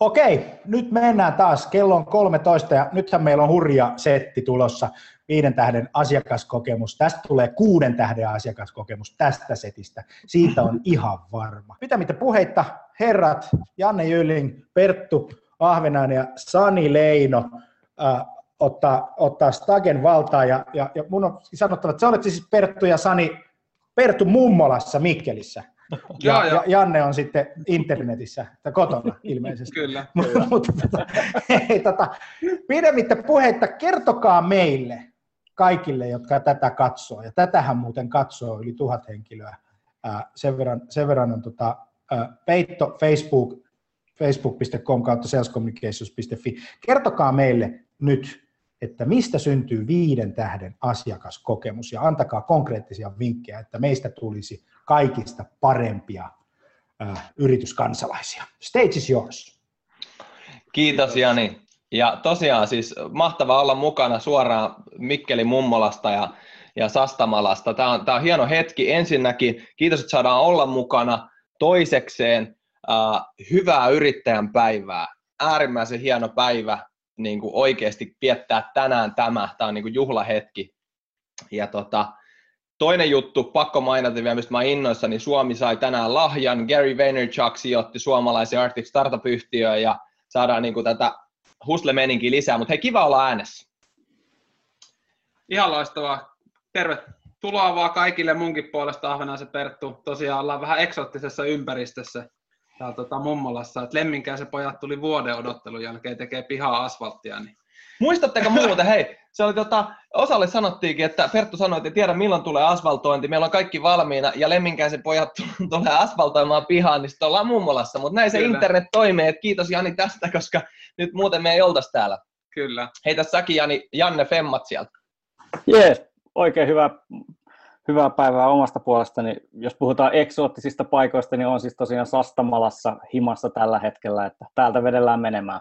Okei, nyt mennään taas. Kello on 13 ja nythän meillä on hurja setti tulossa. Viiden tähden asiakaskokemus. Tästä tulee kuuden tähden asiakaskokemus tästä setistä. Siitä on ihan varma. Mitä mitä puheita, herrat, Janne Jyling, Perttu Ahvenainen ja Sani Leino äh, ottaa, ottaa Stagen valtaa. Ja, ja, ja mun on sanottava, että sä olet siis Perttu ja Sani, Perttu Mummolassa Mikkelissä. Ja, ja, ja Janne on sitten internetissä, tai kotona ilmeisesti. kyllä. Mutta tota, hei, tota, pidemmittä puheitta, kertokaa meille kaikille, jotka tätä katsoo, ja tätähän muuten katsoo yli tuhat henkilöä, ää, sen, verran, sen verran on tota, ää, peitto Facebook, facebook.com kautta salescommunications.fi. Kertokaa meille nyt, että mistä syntyy viiden tähden asiakaskokemus, ja antakaa konkreettisia vinkkejä, että meistä tulisi kaikista parempia äh, yrityskansalaisia. Stage is yours. Kiitos Jani. Ja tosiaan siis mahtava olla mukana suoraan Mikkeli Mummolasta ja, ja Sastamalasta. Tämä on, tämä on hieno hetki. Ensinnäkin kiitos, että saadaan olla mukana. Toisekseen äh, hyvää yrittäjän päivää. Äärimmäisen hieno päivä niin kuin oikeasti viettää tänään tämä. Tämä on niin kuin juhlahetki. Ja tota, Toinen juttu, pakko mainita vielä, mistä mä innoissani, niin Suomi sai tänään lahjan. Gary Vaynerchuk sijoitti suomalaisen Arctic Startup-yhtiöön ja saadaan niin kuin tätä hustle-meninkiä lisää, mutta hei, kiva olla äänessä. Ihan loistavaa. Tervetuloa vaan kaikille munkin puolesta Ahvenaisen Perttu. Tosiaan ollaan vähän eksoottisessa ympäristössä täällä tota, mummolassa. Et Lemminkäisen pojat tuli vuoden odottelun jälkeen tekee pihaa asfalttia, niin Muistatteko muuten, hei, se oli tota, osalle sanottiinkin, että Perttu sanoi, että tiedä milloin tulee asfaltointi, meillä on kaikki valmiina ja Lemminkäisen pojat tulee asfaltoimaan pihaan, niin sitten ollaan mummolassa, mutta näin se Kyllä. internet toimii, että kiitos Jani tästä, koska nyt muuten me ei oltaisi täällä. Kyllä. Heitä säkin Jani, Janne Femmat sieltä. Jees, oikein hyvä, hyvää päivää omasta puolestani. Jos puhutaan eksoottisista paikoista, niin on siis tosiaan Sastamalassa himassa tällä hetkellä, että täältä vedellään menemään.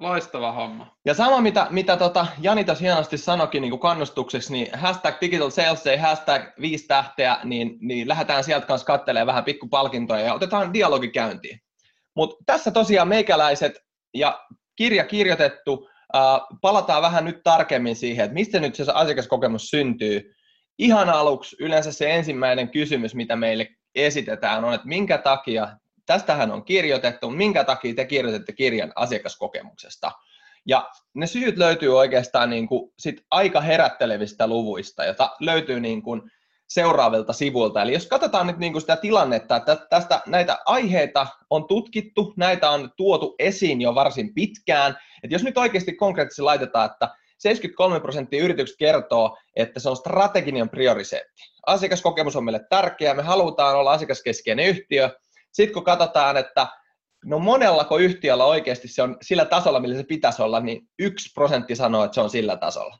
Loistava, homma. Ja sama, mitä, mitä tota Jani tässä hienosti sanoikin niin kannustukseksi, niin hashtag digital sales day, hashtag viisi tähteä, niin, niin lähdetään sieltä kanssa katselemaan vähän pikkupalkintoja ja otetaan dialogi käyntiin. Mutta tässä tosiaan meikäläiset ja kirja kirjoitettu, äh, palataan vähän nyt tarkemmin siihen, että mistä nyt se asiakaskokemus syntyy. Ihan aluksi yleensä se ensimmäinen kysymys, mitä meille esitetään, on, että minkä takia tästähän on kirjoitettu, minkä takia te kirjoitatte kirjan asiakaskokemuksesta. Ja ne syyt löytyy oikeastaan niin kuin sit aika herättelevistä luvuista, jota löytyy niin kuin seuraavilta sivuilta. Eli jos katsotaan nyt niin kuin sitä tilannetta, että tästä näitä aiheita on tutkittu, näitä on tuotu esiin jo varsin pitkään, että jos nyt oikeasti konkreettisesti laitetaan, että 73 prosenttia yritykset kertoo, että se on strateginen prioriseetti. Asiakaskokemus on meille tärkeä, me halutaan olla asiakaskeskeinen yhtiö, sitten kun katsotaan, että no monellako yhtiöllä oikeasti se on sillä tasolla, millä se pitäisi olla, niin yksi prosentti sanoo, että se on sillä tasolla.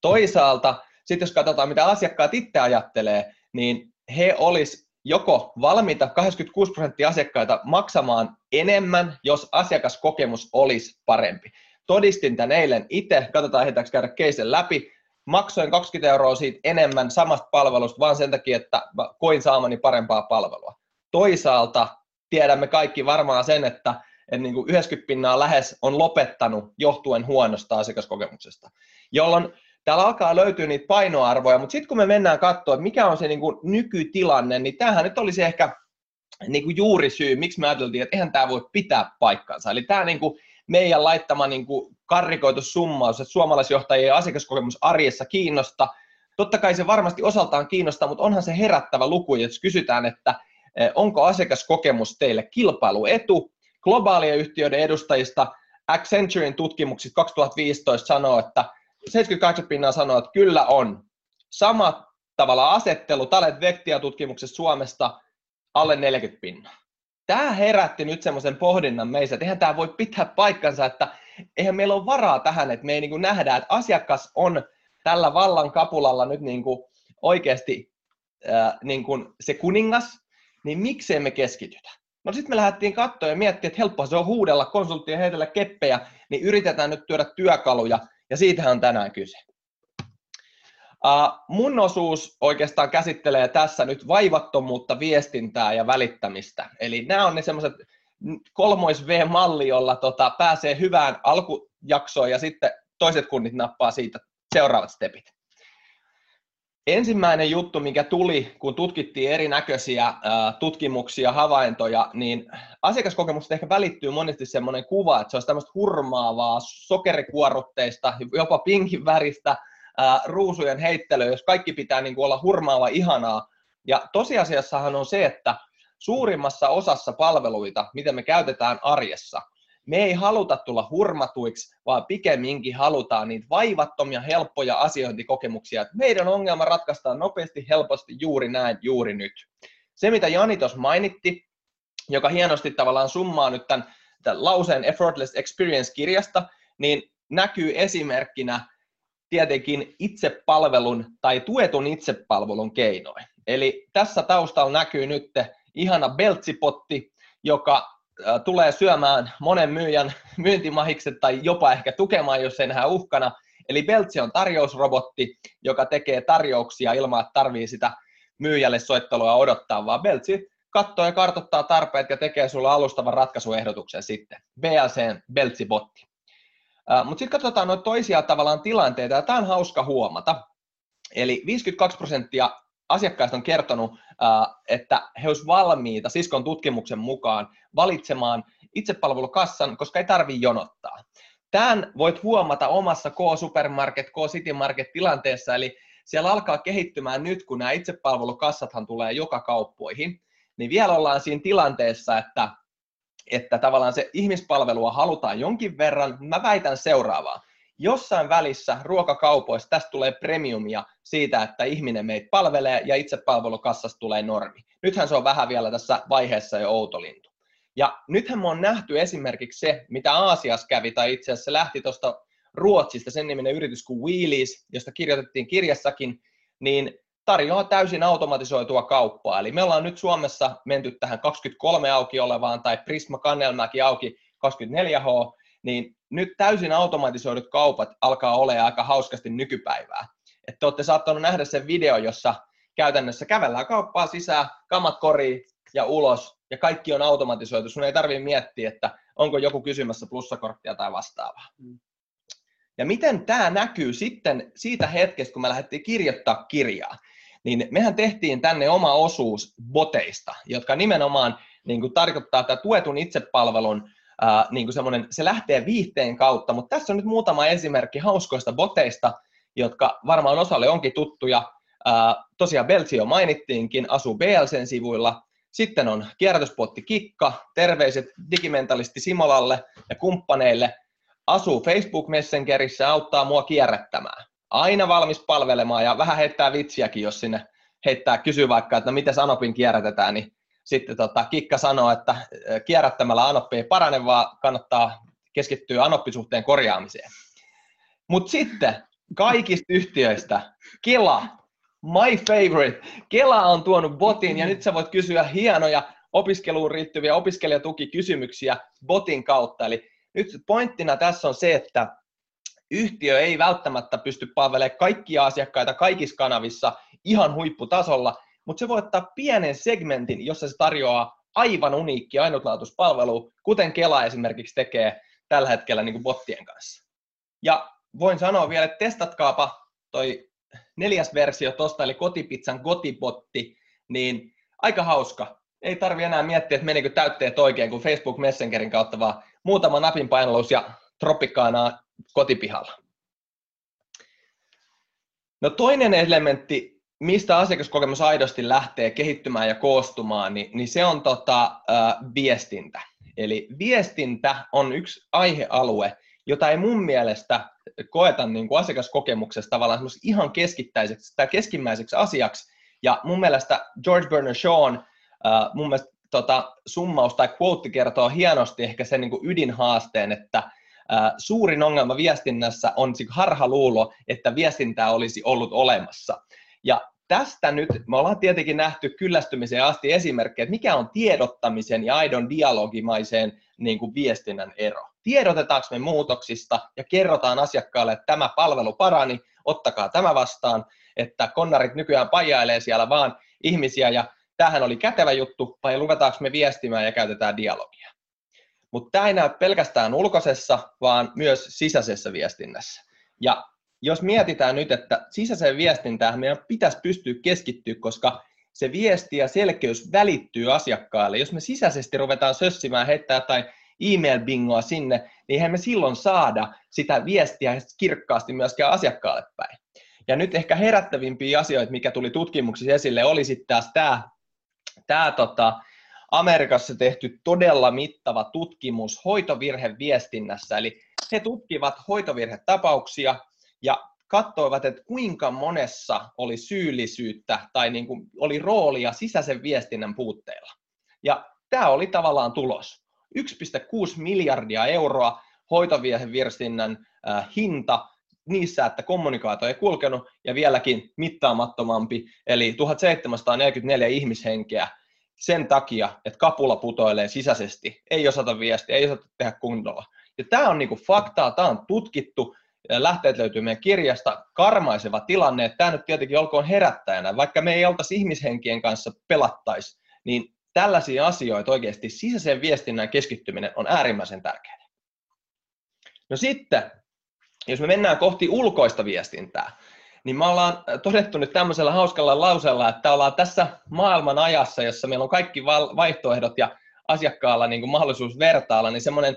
Toisaalta, sitten jos katsotaan, mitä asiakkaat itse ajattelee, niin he olisi joko valmiita 86 prosenttia asiakkaita maksamaan enemmän, jos asiakaskokemus olisi parempi. Todistin tämän eilen itse, katsotaan ehditäänkö käydä keisen läpi. maksoin 20 euroa siitä enemmän samasta palvelusta vaan sen takia, että koin saamani parempaa palvelua. Toisaalta tiedämme kaikki varmaan sen, että, että niin kuin 90 pinnaa lähes on lopettanut johtuen huonosta asiakaskokemuksesta, jolloin täällä alkaa löytyä niitä painoarvoja, mutta sitten kun me mennään katsoa, että mikä on se niin kuin nykytilanne, niin tämähän nyt olisi ehkä niin kuin juuri syy, miksi me ajateltiin, että eihän tämä voi pitää paikkansa. Eli tämä niin kuin meidän laittama niin kuin karrikoitu summaus, että suomalaisjohtajien asiakaskokemus arjessa kiinnosta. Totta kai se varmasti osaltaan kiinnostaa, mutta onhan se herättävä luku, jos kysytään, että onko asiakaskokemus teille kilpailuetu. Globaalien yhtiöiden edustajista Accenturein tutkimuksista 2015 sanoo, että 78 pinnaa sanoo, että kyllä on. Sama tavalla asettelu Talet Vektia tutkimuksessa Suomesta alle 40 pinnaa. Tämä herätti nyt semmoisen pohdinnan meissä, että eihän tämä voi pitää paikkansa, että eihän meillä ole varaa tähän, että me ei niin kuin nähdä, että asiakas on tällä vallan kapulalla nyt niin kuin oikeasti niin kuin se kuningas, niin miksei me keskitytä? No sitten me lähdettiin katsoa ja miettiä, että helppoa se on huudella konsulttia heitellä keppejä, niin yritetään nyt työdä työkaluja, ja siitähän on tänään kyse. Uh, mun osuus oikeastaan käsittelee tässä nyt vaivattomuutta, viestintää ja välittämistä. Eli nämä on ne semmoiset kolmois V-malli, jolla tota, pääsee hyvään alkujaksoon ja sitten toiset kunnit nappaa siitä seuraavat stepit. Ensimmäinen juttu, mikä tuli, kun tutkittiin erinäköisiä äh, tutkimuksia, havaintoja, niin asiakaskokemuksesta ehkä välittyy monesti semmoinen kuva, että se olisi tämmöistä hurmaavaa, sokerikuorutteista, jopa pinkin väristä äh, ruusujen heittelyä, jos kaikki pitää niin kuin olla hurmaava ihanaa. Ja tosiasiassahan on se, että suurimmassa osassa palveluita, mitä me käytetään arjessa, me ei haluta tulla hurmatuiksi, vaan pikemminkin halutaan niitä vaivattomia, helppoja asiointikokemuksia. Että meidän ongelma ratkaistaan nopeasti, helposti, juuri näin, juuri nyt. Se, mitä Jani tuossa mainitti, joka hienosti tavallaan summaa nyt tämän, tämän lauseen Effortless Experience-kirjasta, niin näkyy esimerkkinä tietenkin itsepalvelun tai tuetun itsepalvelun keinoin. Eli tässä taustalla näkyy nyt ihana beltsipotti, joka tulee syömään monen myyjän myyntimahikset tai jopa ehkä tukemaan, jos ei nähdä uhkana. Eli Beltsi on tarjousrobotti, joka tekee tarjouksia ilman, että tarvii sitä myyjälle soittelua odottaa, vaan Beltsi katsoo ja kartoittaa tarpeet ja tekee sulle alustavan ratkaisuehdotuksen sitten. BLCn Beltsi-botti. Mutta sitten katsotaan noita toisia tavallaan tilanteita, ja tämä on hauska huomata. Eli 52 prosenttia asiakkaista on kertonut, että he olisivat valmiita siskon tutkimuksen mukaan valitsemaan itsepalvelukassan, koska ei tarvitse jonottaa. Tämän voit huomata omassa K-supermarket, K-city market tilanteessa, eli siellä alkaa kehittymään nyt, kun nämä itsepalvelukassathan tulee joka kauppoihin, niin vielä ollaan siinä tilanteessa, että, että tavallaan se ihmispalvelua halutaan jonkin verran. Mä väitän seuraavaa jossain välissä ruokakaupoissa tästä tulee premiumia siitä, että ihminen meitä palvelee ja itse palvelukassasta tulee normi. Nythän se on vähän vielä tässä vaiheessa jo outolintu. Ja nythän me on nähty esimerkiksi se, mitä Aasiassa kävi, tai itse asiassa lähti tuosta Ruotsista, sen niminen yritys kuin Wheelies, josta kirjoitettiin kirjassakin, niin tarjoaa täysin automatisoitua kauppaa. Eli me ollaan nyt Suomessa menty tähän 23 auki olevaan tai Prisma Kannelmäki auki 24H, niin nyt täysin automatisoidut kaupat alkaa olla aika hauskasti nykypäivää. Että olette saattaneet nähdä sen video, jossa käytännössä kävellään kauppaa sisään, kamat koriin ja ulos, ja kaikki on automatisoitu. Sun ei tarvitse miettiä, että onko joku kysymässä plussakorttia tai vastaavaa. Mm. Ja miten tämä näkyy sitten siitä hetkestä, kun me lähdettiin kirjoittaa kirjaa, niin mehän tehtiin tänne oma osuus boteista, jotka nimenomaan niin kuin tarkoittaa tätä tuetun itsepalvelun niin kuin semmoinen, se lähtee viihteen kautta, mutta tässä on nyt muutama esimerkki hauskoista boteista, jotka varmaan osalle onkin tuttuja. Ää, tosiaan Beltsio mainittiinkin, asuu BLCn sivuilla. Sitten on kierrätyspotti Kikka, terveiset digimentalisti Simolalle ja kumppaneille. Asuu Facebook Messengerissä auttaa mua kierrättämään. Aina valmis palvelemaan ja vähän heittää vitsiäkin, jos sinne heittää, kysyy vaikka, että no miten Sanopin kierrätetään, niin sitten tota, Kikka sanoo, että kierrättämällä anoppi ei parane, vaan kannattaa keskittyä anoppisuhteen korjaamiseen. Mutta sitten kaikista yhtiöistä Kela, my favorite. Kela on tuonut botin ja nyt sä voit kysyä hienoja opiskeluun riittyviä opiskelijatukikysymyksiä botin kautta. Eli nyt pointtina tässä on se, että yhtiö ei välttämättä pysty palvelemaan kaikkia asiakkaita kaikissa kanavissa ihan huipputasolla, mutta se voi ottaa pienen segmentin, jossa se tarjoaa aivan uniikki ainutlaatuspalvelu, kuten Kela esimerkiksi tekee tällä hetkellä niin kuin bottien kanssa. Ja voin sanoa vielä, että testatkaapa toi neljäs versio tuosta, eli kotipizzan kotibotti, niin aika hauska. Ei tarvi enää miettiä, että menikö täytteet oikein, kun Facebook Messengerin kautta vaan muutama napin painallus ja tropikkaana kotipihalla. No toinen elementti, mistä asiakaskokemus aidosti lähtee kehittymään ja koostumaan, niin, niin se on tota, äh, viestintä. Eli viestintä on yksi aihealue, jota ei mun mielestä koeta niin kuin asiakaskokemuksessa tavallaan ihan keskittäiseksi tai keskimmäiseksi asiaksi. Ja mun mielestä George Bernard Shaw äh, mun mielestä tota, summaus tai quote kertoo hienosti ehkä sen niin kuin ydinhaasteen, että äh, suurin ongelma viestinnässä on harhaluulo, että viestintää olisi ollut olemassa. Ja tästä nyt me ollaan tietenkin nähty kyllästymiseen asti esimerkkejä, että mikä on tiedottamisen ja aidon dialogimaiseen niin kuin viestinnän ero. Tiedotetaanko me muutoksista ja kerrotaan asiakkaalle, että tämä palvelu parani, ottakaa tämä vastaan, että konnarit nykyään pajailee siellä vaan ihmisiä ja tämähän oli kätevä juttu, vai ruvetaanko me viestimään ja käytetään dialogia. Mutta tämä ei näy pelkästään ulkoisessa, vaan myös sisäisessä viestinnässä. Ja jos mietitään nyt, että sisäiseen viestintään meidän pitäisi pystyä keskittyä, koska se viesti ja selkeys välittyy asiakkaalle. Jos me sisäisesti ruvetaan sössimään, heittää tai email-bingoa sinne, niin eihän me silloin saada sitä viestiä kirkkaasti myöskään asiakkaalle päin. Ja nyt ehkä herättävimpiä asioita, mikä tuli tutkimuksissa esille, oli sitten taas tämä, tämä tota, Amerikassa tehty todella mittava tutkimus hoitovirheviestinnässä. Eli he tutkivat hoitovirhetapauksia ja katsoivat, että kuinka monessa oli syyllisyyttä tai niin kuin oli roolia sisäisen viestinnän puutteella. Ja tämä oli tavallaan tulos. 1,6 miljardia euroa hoitovirheviestinnän äh, hinta niissä, että kommunikaatio ei kulkenut, ja vieläkin mittaamattomampi, eli 1744 ihmishenkeä sen takia, että kapula putoilee sisäisesti, ei osata viestiä, ei osata tehdä kunnolla. Ja tämä on niinku faktaa, tämä on tutkittu, lähteet löytyy meidän kirjasta, karmaiseva tilanne, tämä nyt tietenkin olkoon herättäjänä, vaikka me ei oltaisi ihmishenkien kanssa pelattaisi, niin tällaisia asioita oikeasti sisäisen viestinnän keskittyminen on äärimmäisen tärkeää. No sitten, jos me mennään kohti ulkoista viestintää, niin me ollaan todettu nyt tämmöisellä hauskalla lauseella, että ollaan tässä maailman ajassa, jossa meillä on kaikki vaihtoehdot ja asiakkaalla niin kuin mahdollisuus vertailla, niin semmoinen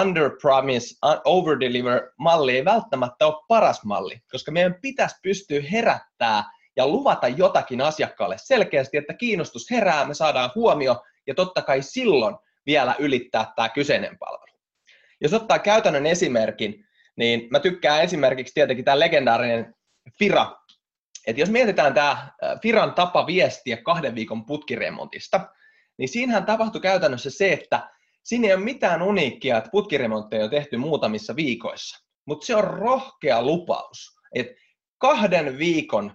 under promise, over deliver malli ei välttämättä ole paras malli, koska meidän pitäisi pystyä herättää ja luvata jotakin asiakkaalle selkeästi, että kiinnostus herää, me saadaan huomio ja totta kai silloin vielä ylittää tämä kyseinen palvelu. Jos ottaa käytännön esimerkin, niin mä tykkään esimerkiksi tietenkin tämä legendaarinen Fira. että jos mietitään tämä äh, Firan tapa viestiä kahden viikon putkiremontista, niin siinähän tapahtui käytännössä se, että Siinä ei ole mitään uniikkia, että putkiremontteja on tehty muutamissa viikoissa, mutta se on rohkea lupaus, että kahden viikon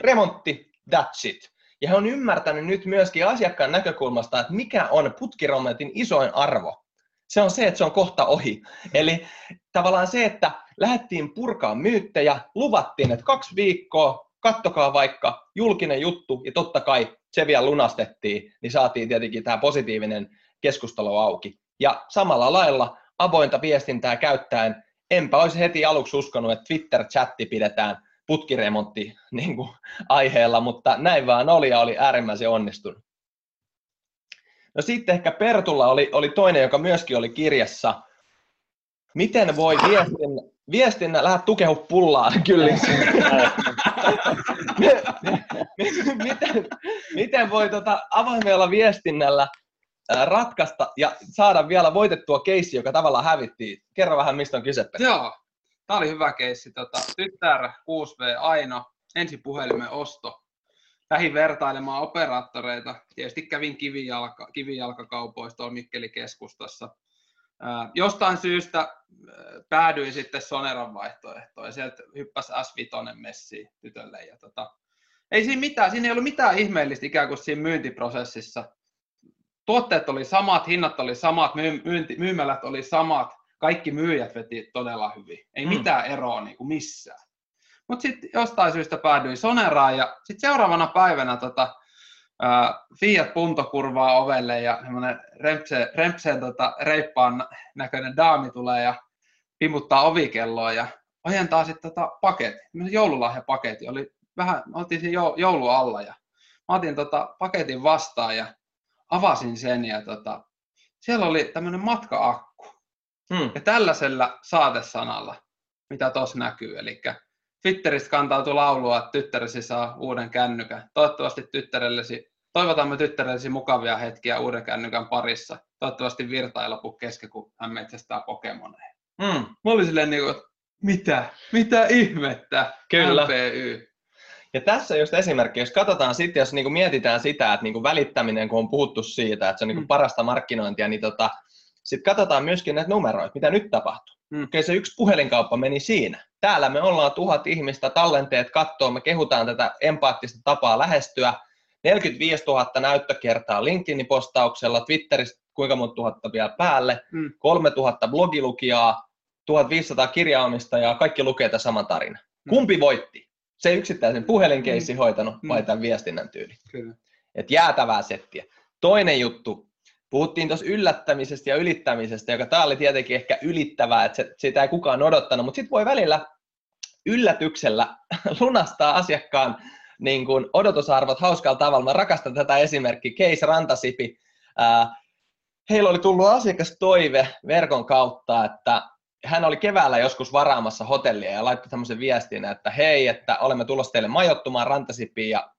remontti, that's it. Ja he on ymmärtänyt nyt myöskin asiakkaan näkökulmasta, että mikä on putkiremontin isoin arvo. Se on se, että se on kohta ohi. Eli tavallaan se, että lähdettiin purkaa myyttejä, luvattiin, että kaksi viikkoa, kattokaa vaikka julkinen juttu, ja totta kai se vielä lunastettiin, niin saatiin tietenkin tämä positiivinen keskustelu auki. Ja samalla lailla avointa viestintää käyttäen, enpä olisi heti aluksi uskonut, että Twitter-chatti pidetään putkiremontti niin kuin, aiheella, mutta näin vaan oli ja oli äärimmäisen onnistunut. No sitten ehkä Pertulla oli, oli toinen, joka myöskin oli kirjassa. Miten voi viestinnä, viestinnä lähde tukehu pullaan kyllä. miten, miten voi tota, avoimella viestinnällä ratkaista ja saada vielä voitettua keissi, joka tavallaan hävittiin. Kerro vähän, mistä on kyse. Joo, tämä oli hyvä keissi. Tota, tyttär 6V Aino, ensi puhelimen osto. Lähin vertailemaan operaattoreita. Tietysti kävin kivijalka, kivijalkakaupoista Mikkeli keskustassa. Jostain syystä päädyin sitten Soneran vaihtoehtoon ja sieltä hyppäsi S5 messiin tytölle. Ja tota, ei siinä mitään, siinä ei ollut mitään ihmeellistä ikään kuin siinä myyntiprosessissa tuotteet oli samat, hinnat oli samat, myynti, myymälät oli samat, kaikki myyjät veti todella hyvin. Ei Mm. mitään eroa niin kuin missään. Mutta sitten jostain syystä päädyin Soneraan ja sitten seuraavana päivänä tota, ää, Fiat Punto kurvaa ovelle ja semmoinen rempseen, rempseen tota, reippaan näköinen daami tulee ja pimuttaa ovikelloa ja ojentaa sitten tota paketti, joululahjapaketti. Oli vähän, oltiin siinä jou- joulu alla ja mä otin tota paketin vastaan ja avasin sen ja tota, siellä oli tämmöinen matka-akku. Hmm. Ja tällaisella saatesanalla, mitä tuossa näkyy, eli Twitteristä kantautui laulua, että tyttäresi saa uuden kännykän. Toivottavasti tyttärellesi, toivotamme tyttärellesi mukavia hetkiä uuden kännykän parissa. Toivottavasti virta ei lopu kesken, kun hän metsästää Pokemoneja. Mm. Mä olin silleen niin kuin, että mitä? Mitä ihmettä? Kyllä. MPY. Ja tässä just esimerkki, jos katsotaan sitten, jos niinku mietitään sitä, että niinku välittäminen, kun on puhuttu siitä, että se on niinku Mm. parasta markkinointia, niin tota, sitten katsotaan myöskin näitä numeroita, mitä nyt tapahtuu. Mm. Okei, se yksi puhelinkauppa meni siinä. Täällä me ollaan tuhat ihmistä, tallenteet kattoo, me kehutaan tätä empaattista tapaa lähestyä. 45 000 näyttökertaa LinkedInin postauksella, Twitterissä kuinka monta tuhatta vielä päälle, Mm. 3000 blogilukijaa, 1500 kirjaomistajaa, kaikki lukee tämän saman tarinan. Kumpi voitti? Se yksittäisen puhelinkeissi hoitanut vai Mm. tämän viestinnän tyyli? Kyllä. Et jäätävää settiä. Toinen juttu, puhuttiin tuossa yllättämisestä ja ylittämisestä, joka tämä oli tietenkin ehkä ylittävää, että se, sitä ei kukaan odottanut, mutta sitten voi välillä yllätyksellä lunastaa asiakkaan niin kuin odotusarvot hauskalla tavalla. Mä rakastan tätä esimerkkiä. Case Rantasipi. Heillä oli tullut asiakastoive verkon kautta, että hän oli keväällä joskus varaamassa hotellia ja laittoi tämmöisen viestin, että hei, että olemme tulossa teille majoittumaan Rantasipiin ja,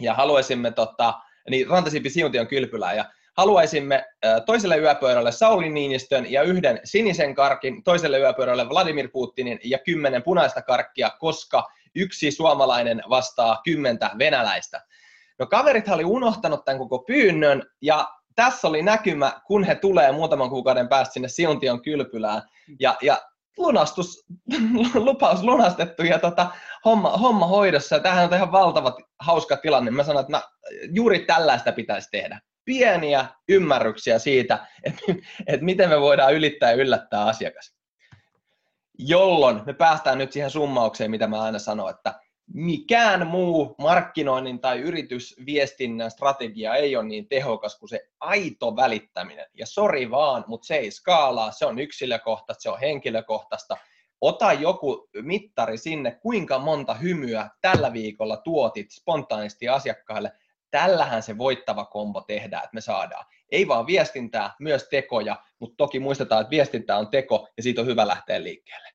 ja haluaisimme, tota, niin Rantasipi Siuntion kylpylään ja haluaisimme toiselle yöpöydälle Sauli Niinistön ja yhden sinisen karkin, toiselle yöpöydälle Vladimir Putinin ja kymmenen punaista karkkia, koska yksi suomalainen vastaa kymmentä venäläistä. No kaverit oli unohtanut tämän koko pyynnön ja tässä oli näkymä, kun he tulee muutaman kuukauden päästä sinne Siuntion kylpylään ja, ja lunastus, lupaus lunastettu ja tota, homma, homma hoidossa. Ja tämähän on ihan valtava hauska tilanne. Mä sanoin, että mä, juuri tällaista pitäisi tehdä. Pieniä ymmärryksiä siitä, että, että miten me voidaan ylittää ja yllättää asiakas. Jolloin me päästään nyt siihen summaukseen, mitä mä aina sanon, että mikään muu markkinoinnin tai yritysviestinnän strategia ei ole niin tehokas kuin se aito välittäminen. Ja sori vaan, mutta se ei skaalaa, se on yksilökohtaista, se on henkilökohtaista. Ota joku mittari sinne, kuinka monta hymyä tällä viikolla tuotit spontaanisti asiakkaille. Tällähän se voittava kombo tehdään, että me saadaan. Ei vaan viestintää, myös tekoja, mutta toki muistetaan, että viestintä on teko ja siitä on hyvä lähteä liikkeelle.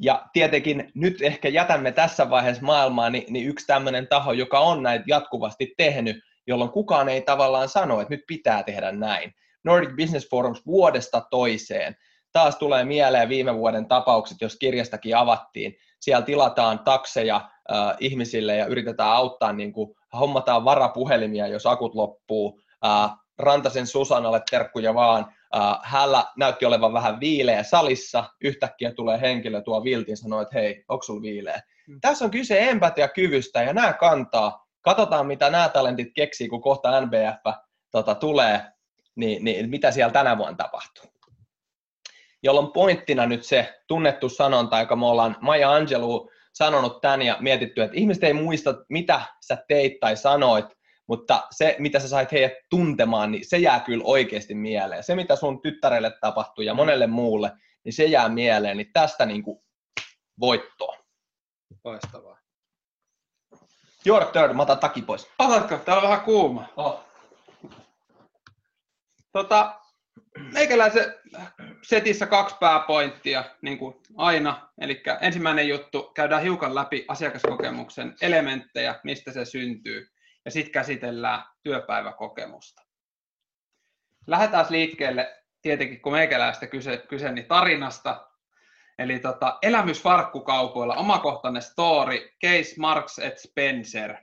Ja tietenkin nyt ehkä jätämme tässä vaiheessa maailmaa niin, niin yksi tämmöinen taho, joka on näitä jatkuvasti tehnyt, jolloin kukaan ei tavallaan sano, että nyt pitää tehdä näin. Nordic Business Forums vuodesta toiseen. Taas tulee mieleen viime vuoden tapaukset, jos kirjastakin avattiin. Siellä tilataan takseja äh, ihmisille ja yritetään auttaa, niin kuin, hommataan varapuhelimia, jos akut loppuu. Äh, Rantasen Susanalle terkkuja vaan. Uh, hänellä näytti olevan vähän viileä salissa, yhtäkkiä tulee henkilö tuo viltin ja sanoo, että hei, onko sulla viileä? Mm. Tässä on kyse empatiakyvystä ja nämä kantaa. Katsotaan, mitä nämä talentit keksii, kun kohta NBF tota, tulee, niin, niin mitä siellä tänä vuonna tapahtuu. Jolloin pointtina nyt se tunnettu sanonta, joka me ollaan Maja Angelou sanonut tän ja mietitty, että ihmiset ei muista, mitä sä teit tai sanoit, mutta se, mitä sä sait heidät tuntemaan, niin se jää kyllä oikeasti mieleen. Se, mitä sun tyttärelle tapahtui ja monelle muulle, niin se jää mieleen. Niin tästä niin kuin voittoa. Loistavaa. Your turn, mä otan taki pois. Otatko? Täällä on vähän kuuma. Oh. Tota, meikäläisen setissä kaksi pääpointtia, niin kuin aina. Eli ensimmäinen juttu, käydään hiukan läpi asiakaskokemuksen elementtejä, mistä se syntyy ja sitten käsitellään työpäiväkokemusta. Lähdetään liikkeelle tietenkin, kun meikäläistä kyse, kyse niin tarinasta. Eli tota, elämys farkkukaupoilla, omakohtainen story, Case Marks et Spencer.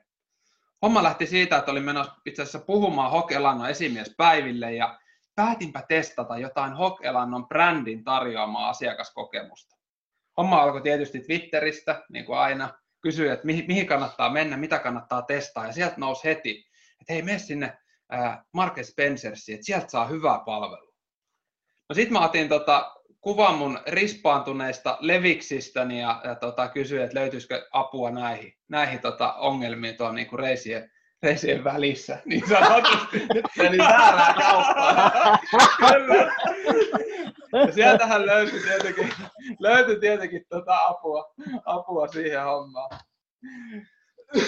Homma lähti siitä, että olin menossa itse asiassa puhumaan Hokelannon esimiespäiville ja päätinpä testata jotain Hokelannon brändin tarjoamaa asiakaskokemusta. Homma alkoi tietysti Twitteristä, niin kuin aina, kysyi, että mihin, mihin kannattaa mennä, mitä kannattaa testaa, ja sieltä nousi heti, että hei, mene sinne äh, Market Spencersiin, että sieltä saa hyvää palvelua. No sitten mä otin tota, kuvan mun rispaantuneista leviksistäni ja, ja tota, kysyi, että löytyisikö apua näihin, näihin tota, ongelmiin tuon niin reisien, reisien välissä. Niin sanotusti. Nyt meni väärää kauppaa. Kyllä. Ja sieltähän löytyi tietenkin, löytyi tietenkin tota apua, apua siihen hommaan.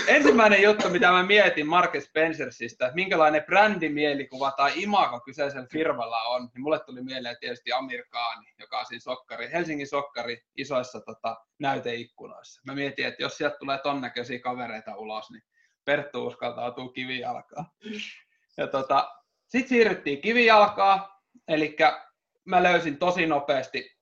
Ensimmäinen juttu, mitä mä mietin Mark Spencersista, että minkälainen brändimielikuva tai imago kyseisellä firmalla on, niin mulle tuli mieleen tietysti Amir Khan, joka on siinä sokkari, Helsingin sokkari isoissa tota, näyteikkunoissa. Mä mietin, että jos sieltä tulee ton näköisiä kavereita ulos, niin Perttu uskaltautuu kivijalkaa. Ja tota, sitten siirryttiin kivijalkaa, eli mä löysin tosi nopeasti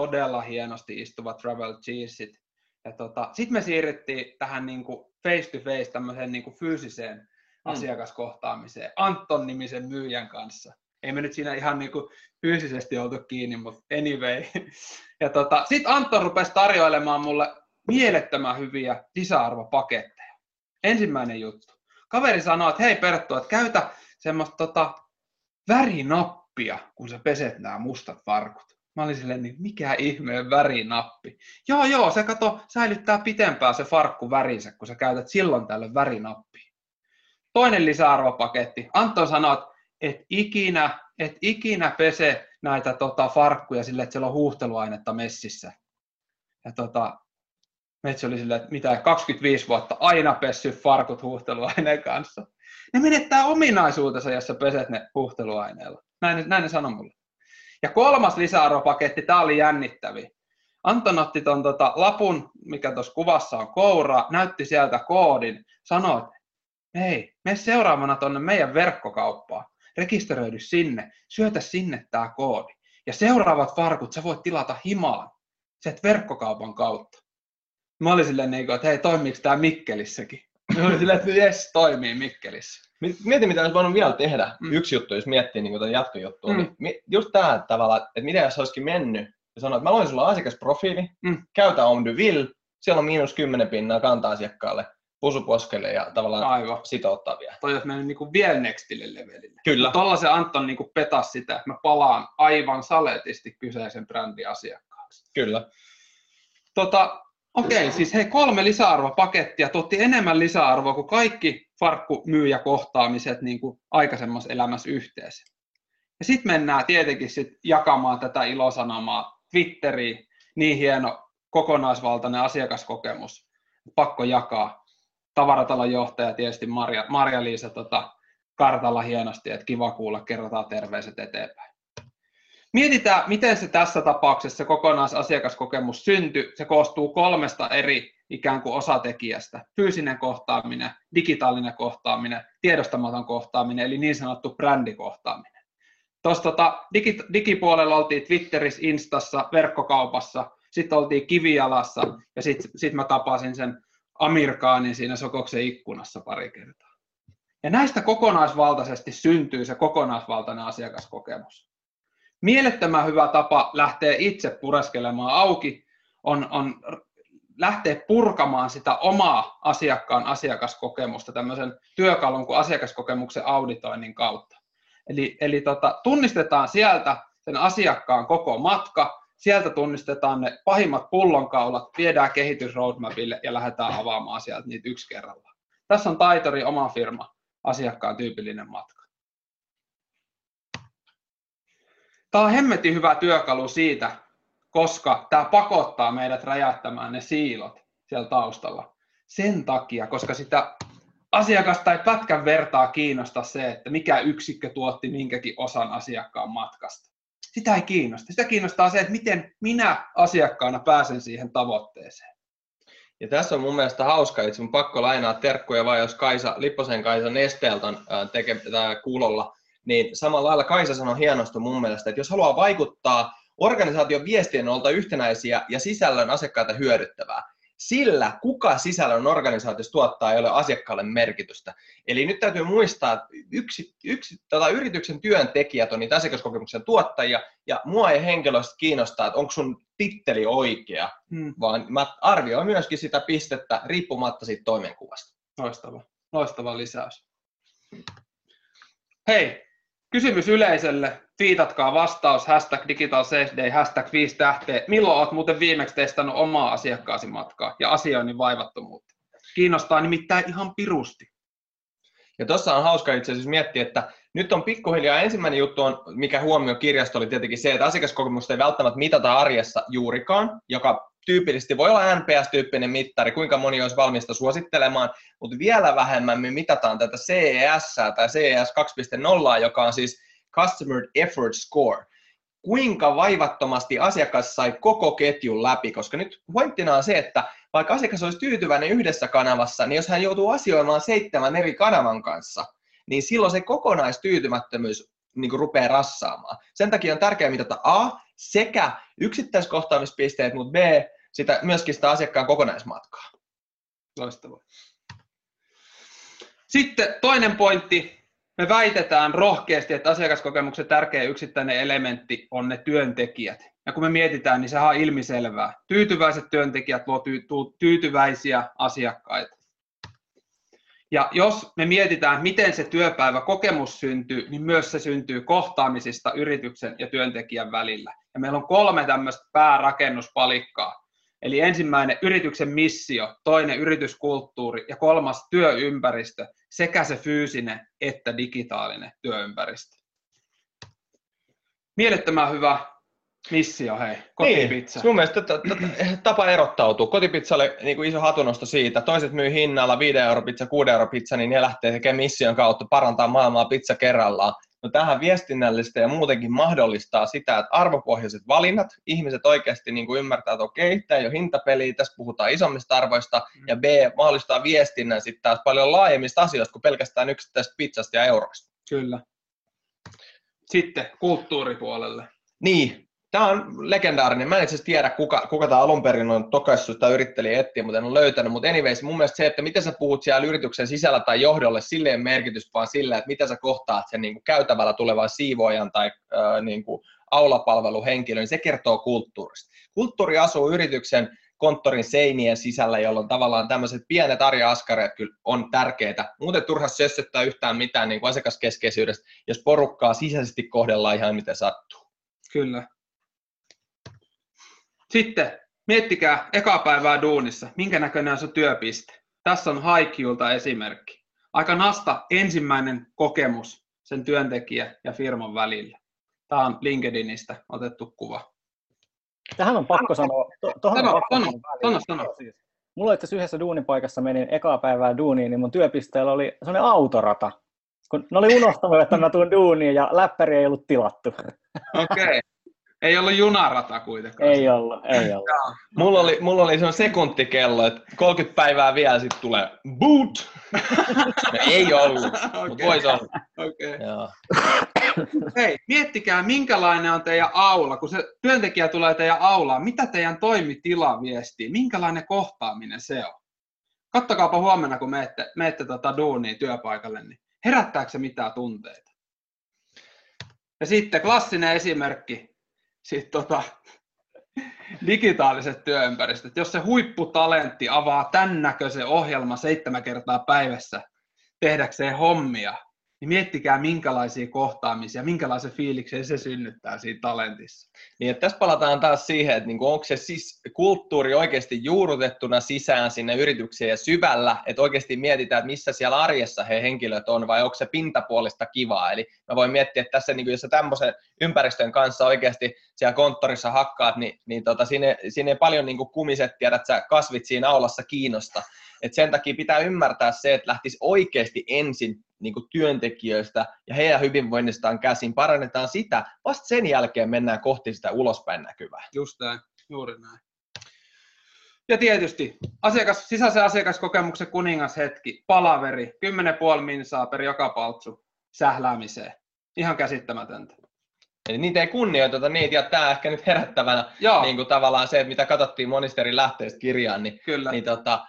todella hienosti istuvat travel cheesit. Ja tota, sitten me siirryttiin tähän niinku face to face tämmöiseen niinku fyysiseen mm. asiakaskohtaamiseen Anton nimisen myyjän kanssa. Ei me nyt siinä ihan niinku fyysisesti oltu kiinni, mutta anyway. Ja tota, sitten Anton rupesi tarjoilemaan mulle mielettömän hyviä lisäarvopaketteja. Ensimmäinen juttu. Kaveri sanoi, että hei Perttu, että käytä semmoista tota, värinappia, kun sä peset nämä mustat farkut. Mä olin silleen, niin mikä ihmeen värinappi. Joo, joo, se kato, säilyttää pitempään se farkku värinsä, kun sä käytät silloin tälle värinappia. Toinen lisäarvopaketti. Anton sanoi, että et ikinä, et ikinä pese näitä tota, farkkuja sille, että siellä on huuhteluainetta messissä. Ja tota, Metsi oli silleen, että mitä 25 vuotta aina pessy farkut huuhteluaineen kanssa. Ne menettää ominaisuutensa, jos sä peset ne huuhteluaineella. Näin, näin ne sanoi mulle. Ja kolmas lisäarvopaketti, tämä oli jännittävi. Anton otti ton tota lapun, mikä tuossa kuvassa on koura, näytti sieltä koodin, sanoi, että hei, me seuraavana tuonne meidän verkkokauppaan, rekisteröidy sinne, syötä sinne tämä koodi. Ja seuraavat farkut sä voit tilata himaan, sieltä verkkokaupan kautta. Mä olin silleen, niin että hei, toimiiko tämä Mikkelissäkin? Mä olin silleen, että jes, toimii Mikkelissä. Mieti, mitä olisi voinut vielä tehdä. Mm. Yksi juttu, jos miettii niin tämän jatkojuttua. Mm. Niin, just tämä tavalla, että miten jos olisikin mennyt ja sanoa, että mä loin sulla asiakasprofiili, mm. käytä Omdyville, siellä on miinus 10 pinnaa kanta-asiakkaalle, pusuposkelle ja tavallaan Aivan. sitouttaa vielä. Toi olisi mennyt niin vielä nextille levelille. Kyllä. Tuolla se Anton niin petas sitä, että mä palaan aivan saletisti kyseisen brändin asiakkaaksi. Kyllä. Tota, Okei, okay, siis hei, kolme lisäarvopakettia tuotti enemmän lisäarvoa kuin kaikki farkkumyyjäkohtaamiset niin kuin aikaisemmassa elämässä yhteensä. Ja sitten mennään tietenkin sit jakamaan tätä ilosanomaa Twitteriin. Niin hieno kokonaisvaltainen asiakaskokemus. Pakko jakaa. Tavaratalon johtaja tietysti Marja, Marja-Liisa tota, kartalla hienosti, että kiva kuulla, kerrotaan terveiset eteenpäin. Mietitään, miten se tässä tapauksessa kokonaisasiakaskokemus syntyi. Se koostuu kolmesta eri ikään kuin osatekijästä. Fyysinen kohtaaminen, digitaalinen kohtaaminen, tiedostamaton kohtaaminen, eli niin sanottu brändikohtaaminen. Tuossa tota, digi, digipuolella oltiin Twitterissä, Instassa, verkkokaupassa, sitten oltiin kivijalassa ja sitten sit mä tapasin sen Amirkaanin siinä Sokoksen ikkunassa pari kertaa. Ja näistä kokonaisvaltaisesti syntyy se kokonaisvaltainen asiakaskokemus. Mielettömän hyvä tapa lähteä itse pureskelemaan auki on, on lähteä purkamaan sitä omaa asiakkaan asiakaskokemusta tämmöisen työkalun kuin asiakaskokemuksen auditoinnin kautta. Eli, eli tota, tunnistetaan sieltä sen asiakkaan koko matka, sieltä tunnistetaan ne pahimmat pullonkaulat, viedään kehitysroadmapille ja lähdetään avaamaan sieltä niitä yksi kerrallaan. Tässä on Taitori oma firma, asiakkaan tyypillinen matka. Tämä on hemmetin hyvä työkalu siitä, koska tämä pakottaa meidät räjähtämään ne siilot siellä taustalla. Sen takia, koska sitä asiakasta ei pätkän vertaa kiinnosta se, että mikä yksikkö tuotti minkäkin osan asiakkaan matkasta. Sitä ei kiinnosta. Sitä kiinnostaa se, että miten minä asiakkaana pääsen siihen tavoitteeseen. Ja tässä on mun mielestä hauska, itse mun pakko lainaa terkkuja vaan, jos Kaisa, Lipposen Kaisa Nesteeltä tekee kuulolla, niin samalla lailla Kaisa sanoi hienosti mun mielestä, että jos haluaa vaikuttaa organisaation viestien on oltava yhtenäisiä ja sisällön asiakkaita hyödyttävää. Sillä kuka sisällön organisaatiossa tuottaa ei ole asiakkaalle merkitystä. Eli nyt täytyy muistaa, että yksi, yksi, tota, yrityksen työntekijät on niitä asiakaskokemuksen tuottajia, ja mua ei henkilöstä kiinnostaa, että onko sun titteli oikea, hmm. vaan mä arvioin myöskin sitä pistettä riippumatta siitä toimenkuvasta. Loistava, loistava lisäys. Hei, Kysymys yleisölle. Viitatkaa vastaus, hashtag digital day, hashtag 5 tähteä. Milloin olet muuten viimeksi testannut omaa asiakkaasi matkaa ja asioinnin vaivattomuutta? Kiinnostaa nimittäin ihan pirusti. Ja tuossa on hauska itse asiassa miettiä, että nyt on pikkuhiljaa ensimmäinen juttu, on, mikä huomio kirjasto oli tietenkin se, että asiakaskokemusta ei välttämättä mitata arjessa juurikaan, joka tyypillisesti voi olla NPS-tyyppinen mittari, kuinka moni olisi valmista suosittelemaan, mutta vielä vähemmän me mitataan tätä CES tai CES 2.0, joka on siis Customer Effort Score. Kuinka vaivattomasti asiakas sai koko ketjun läpi, koska nyt pointtina on se, että vaikka asiakas olisi tyytyväinen yhdessä kanavassa, niin jos hän joutuu asioimaan seitsemän eri kanavan kanssa, niin silloin se kokonaistyytymättömyys niin kuin rupeaa rassaamaan. Sen takia on tärkeää mitata A, sekä yksittäiskohtaamispisteet, mutta B, sitä, myöskin sitä asiakkaan kokonaismatkaa. Loistavaa. Sitten toinen pointti. Me väitetään rohkeasti, että asiakaskokemuksen tärkeä yksittäinen elementti on ne työntekijät. Ja kun me mietitään, niin sehän on ilmiselvää. Tyytyväiset työntekijät luo tyytyväisiä asiakkaita. Ja jos me mietitään, miten se työpäivä kokemus syntyy, niin myös se syntyy kohtaamisista yrityksen ja työntekijän välillä. Ja meillä on kolme tämmöistä päärakennuspalikkaa. Eli ensimmäinen yrityksen missio, toinen yrityskulttuuri ja kolmas työympäristö sekä se fyysinen että digitaalinen työympäristö. Mielettömän hyvä Missio, hei. Kotipizza. Niin, mun mielestä tapa erottautuu. Kotipizza oli niin kuin iso hatunosto siitä. Toiset myy hinnalla 5 euro pizza, 6 euro pizza, niin ne lähtee tekemään mission kautta parantaa maailmaa pizza kerrallaan. No tähän viestinnällistä ja muutenkin mahdollistaa sitä, että arvopohjaiset valinnat, ihmiset oikeasti niin kuin ymmärtää, että okei, tämä ei ole hintapeli, tässä puhutaan isommista arvoista, mm. ja B, mahdollistaa viestinnän sitten taas paljon laajemmista asioista kuin pelkästään yksittäisestä pizzasta ja euroista. Kyllä. Sitten kulttuuripuolelle. Niin, Tämä on legendaarinen. Mä en itse tiedä, kuka, kuka tämä alun perin on tokaissut tai yritteli etsiä, mutta en ole löytänyt. Mutta anyways, mun mielestä se, että miten sä puhut siellä yrityksen sisällä tai johdolle, silleen merkitys, vaan sillä, että mitä sä kohtaat sen niin kuin käytävällä tulevan siivoojan tai äh, niin kuin aulapalveluhenkilön, niin se kertoo kulttuurista. Kulttuuri asuu yrityksen konttorin seinien sisällä, jolloin tavallaan tämmöiset pienet arja-askareet kyllä on tärkeitä. Muuten turha sössöttää yhtään mitään niin kuin asiakaskeskeisyydestä, jos porukkaa sisäisesti kohdellaan ihan miten sattuu. Kyllä. Sitten miettikää eka päivää duunissa, minkä näköinen on se työpiste. Tässä on Haikiulta esimerkki. Aika nasta ensimmäinen kokemus sen työntekijä ja firman välillä. Tämä on LinkedInistä otettu kuva. Tähän on pakko sanoa. To, sano, on sano, sano, sano. Siis, mulla itse yhdessä duunipaikassa menin ekaa päivää duuniin, niin mun työpisteellä oli sellainen autorata. Kun ne oli unohtanut, että mä tuun duuniin ja läppäri ei ollut tilattu. Okei. Okay. Ei ollut junarata kuitenkaan. Ei ollut, ei ollut. mulla oli, mulla oli se sekuntikello, että 30 päivää vielä sitten tulee boot. no, ei ollut, okay. mutta voisi olla. Okay. Hei, miettikää, minkälainen on teidän aula, kun se työntekijä tulee teidän aulaan, mitä teidän toimitila viestii, minkälainen kohtaaminen se on? Kattokaapa huomenna, kun menette, menette tota duunia työpaikalle, niin herättääkö se mitään tunteita? Ja sitten klassinen esimerkki, sitten tota, digitaaliset työympäristöt. Jos se huipputalentti avaa tämän näköisen ohjelman seitsemän kertaa päivässä tehdäkseen hommia, niin miettikää minkälaisia kohtaamisia, minkälaisen fiiliksen se synnyttää siinä talentissa. Niin, että tässä palataan taas siihen, että niinku onko se siis kulttuuri oikeasti juurrutettuna sisään sinne yritykseen ja syvällä, että oikeasti mietitään, että missä siellä arjessa he henkilöt on, vai onko se pintapuolista kivaa. Eli mä voin miettiä, että tässä, niinku, jos sä tämmöisen ympäristön kanssa oikeasti siellä konttorissa hakkaat, niin, niin tota, siinä, siinä ei paljon niinku kumiset, tiedät sä, kasvit siinä aulassa kiinnosta. Et sen takia pitää ymmärtää se, että lähtisi oikeasti ensin niin kuin työntekijöistä ja heidän hyvinvoinnistaan käsin, parannetaan sitä, vasta sen jälkeen mennään kohti sitä ulospäin näkyvää. Just näin, juuri näin. Ja tietysti asiakas, sisäisen asiakaskokemuksen kuningashetki, palaveri, 10,5 minsaa per joka paltsu sähläämiseen. Ihan käsittämätöntä. Eli niitä ei kunnioiteta niitä, ja tämä ehkä nyt herättävänä niin kuin tavallaan se, että mitä katsottiin monista eri lähteistä kirjaan, niin, Kyllä. niin tota,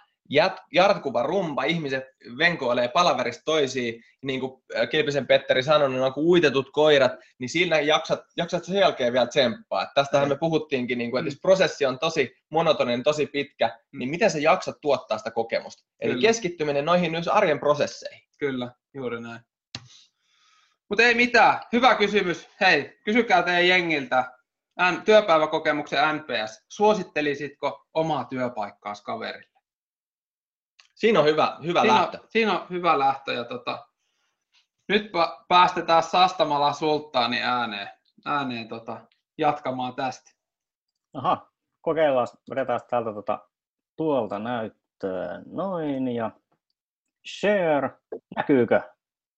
jatkuva rumba, ihmiset venkoilee palaverista toisiin, niin kuin äh, Kilpisen Petteri sanoi, niin on kuin uitetut koirat, niin siinä jaksat, jaksat sen jälkeen vielä tsemppaa. Tästähän me puhuttiinkin, niin kuin, että jos mm. prosessi on tosi monotoninen, tosi pitkä, mm. niin miten sä jaksat tuottaa sitä kokemusta? Eli Kyllä. keskittyminen noihin myös arjen prosesseihin. Kyllä, juuri näin. Mutta ei mitään. Hyvä kysymys. Hei, kysykää teidän jengiltä. N, työpäiväkokemuksen NPS. Suosittelisitko omaa työpaikkaa kaverille? Siinä on hyvä, hyvä siinä lähtö. On, siinä on hyvä lähtö. Ja tota, nyt päästetään Sastamala Sulttaani ääneen, ääneen tota, jatkamaan tästä. Aha, kokeillaan, vedetään täältä tota, tuolta näyttöön. Noin ja share. Näkyykö?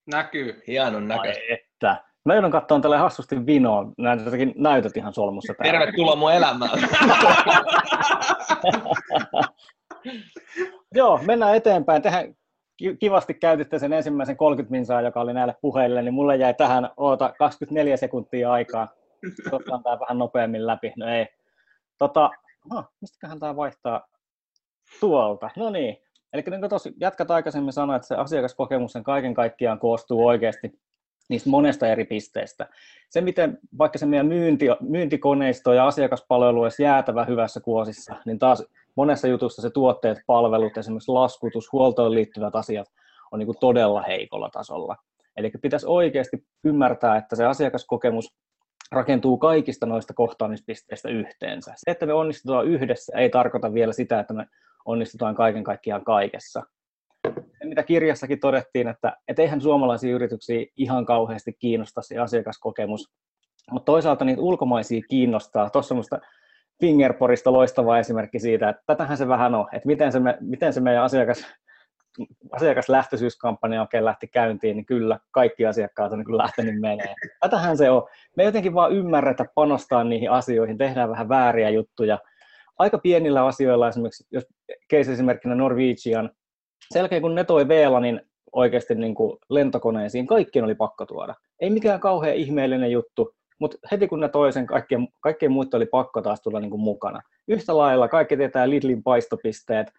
Näkyy. Hienon näköistä. että. Mä joudun katsomaan tälle hassusti vinoa. Näitä näytöt ihan solmussa täällä. Tervetuloa mun elämään. Joo, mennään eteenpäin. Tehän kivasti käytitte sen ensimmäisen 30 minsaa, joka oli näille puheille, niin mulle jäi tähän oota 24 sekuntia aikaa. Otetaan tämä vähän nopeammin läpi. No ei. Tota, no, mistäköhän tämä vaihtaa tuolta? No niin. Eli niin tuossa jatkat aikaisemmin sanoit, että se asiakaskokemus sen kaiken kaikkiaan koostuu oikeasti niistä monesta eri pisteestä. Se, miten vaikka se meidän myynti, myyntikoneisto ja asiakaspalvelu olisi jäätävä hyvässä kuosissa, niin taas monessa jutussa se tuotteet, palvelut, esimerkiksi laskutus, huoltoon liittyvät asiat on niin kuin todella heikolla tasolla. Eli pitäisi oikeasti ymmärtää, että se asiakaskokemus rakentuu kaikista noista kohtaamispisteistä yhteensä. Se, että me onnistutaan yhdessä, ei tarkoita vielä sitä, että me onnistutaan kaiken kaikkiaan kaikessa. Se, mitä kirjassakin todettiin, että, että eihän suomalaisia yrityksiä ihan kauheasti kiinnosta se asiakaskokemus, mutta toisaalta niitä ulkomaisia kiinnostaa. Tuossa Fingerporista loistava esimerkki siitä, että tätähän se vähän on, että miten se, me, miten se meidän asiakas, asiakaslähtöisyyskampanja oikein lähti käyntiin, niin kyllä kaikki asiakkaat on niin lähtenyt menee. Tätähän se on. Me jotenkin vaan ymmärretä panostaa niihin asioihin, tehdään vähän vääriä juttuja. Aika pienillä asioilla esimerkiksi, jos case-esimerkkinä Norwegian, selkeä kun ne toi VLANin oikeasti niin kuin lentokoneisiin, kaikkien oli pakko tuoda. Ei mikään kauhean ihmeellinen juttu, mutta heti kun ne toisen, kaikkien, kaikkien muiden oli pakko taas tulla niin kuin mukana. Yhtä lailla kaikki tietää Lidlin paistopisteet,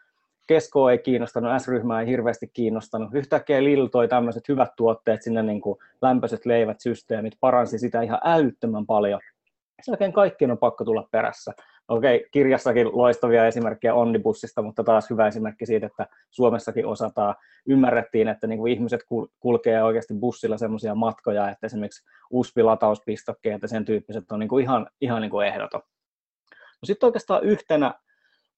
Kesko ei kiinnostanut, S-ryhmää ei hirveästi kiinnostanut. Yhtäkkiä Lidl toi tämmöiset hyvät tuotteet sinne, niin kuin lämpöiset leivät, systeemit, paransi sitä ihan älyttömän paljon. Sen kaikkien on pakko tulla perässä. Okei, okay, kirjassakin loistavia esimerkkejä Onnibussista, mutta taas hyvä esimerkki siitä, että Suomessakin osataan. Ymmärrettiin, että niin kuin ihmiset kulkee oikeasti bussilla semmoisia matkoja, että esimerkiksi USB-latauspistokkeet ja sen tyyppiset on niin kuin ihan, ihan niin kuin ehdoton. No sitten oikeastaan yhtenä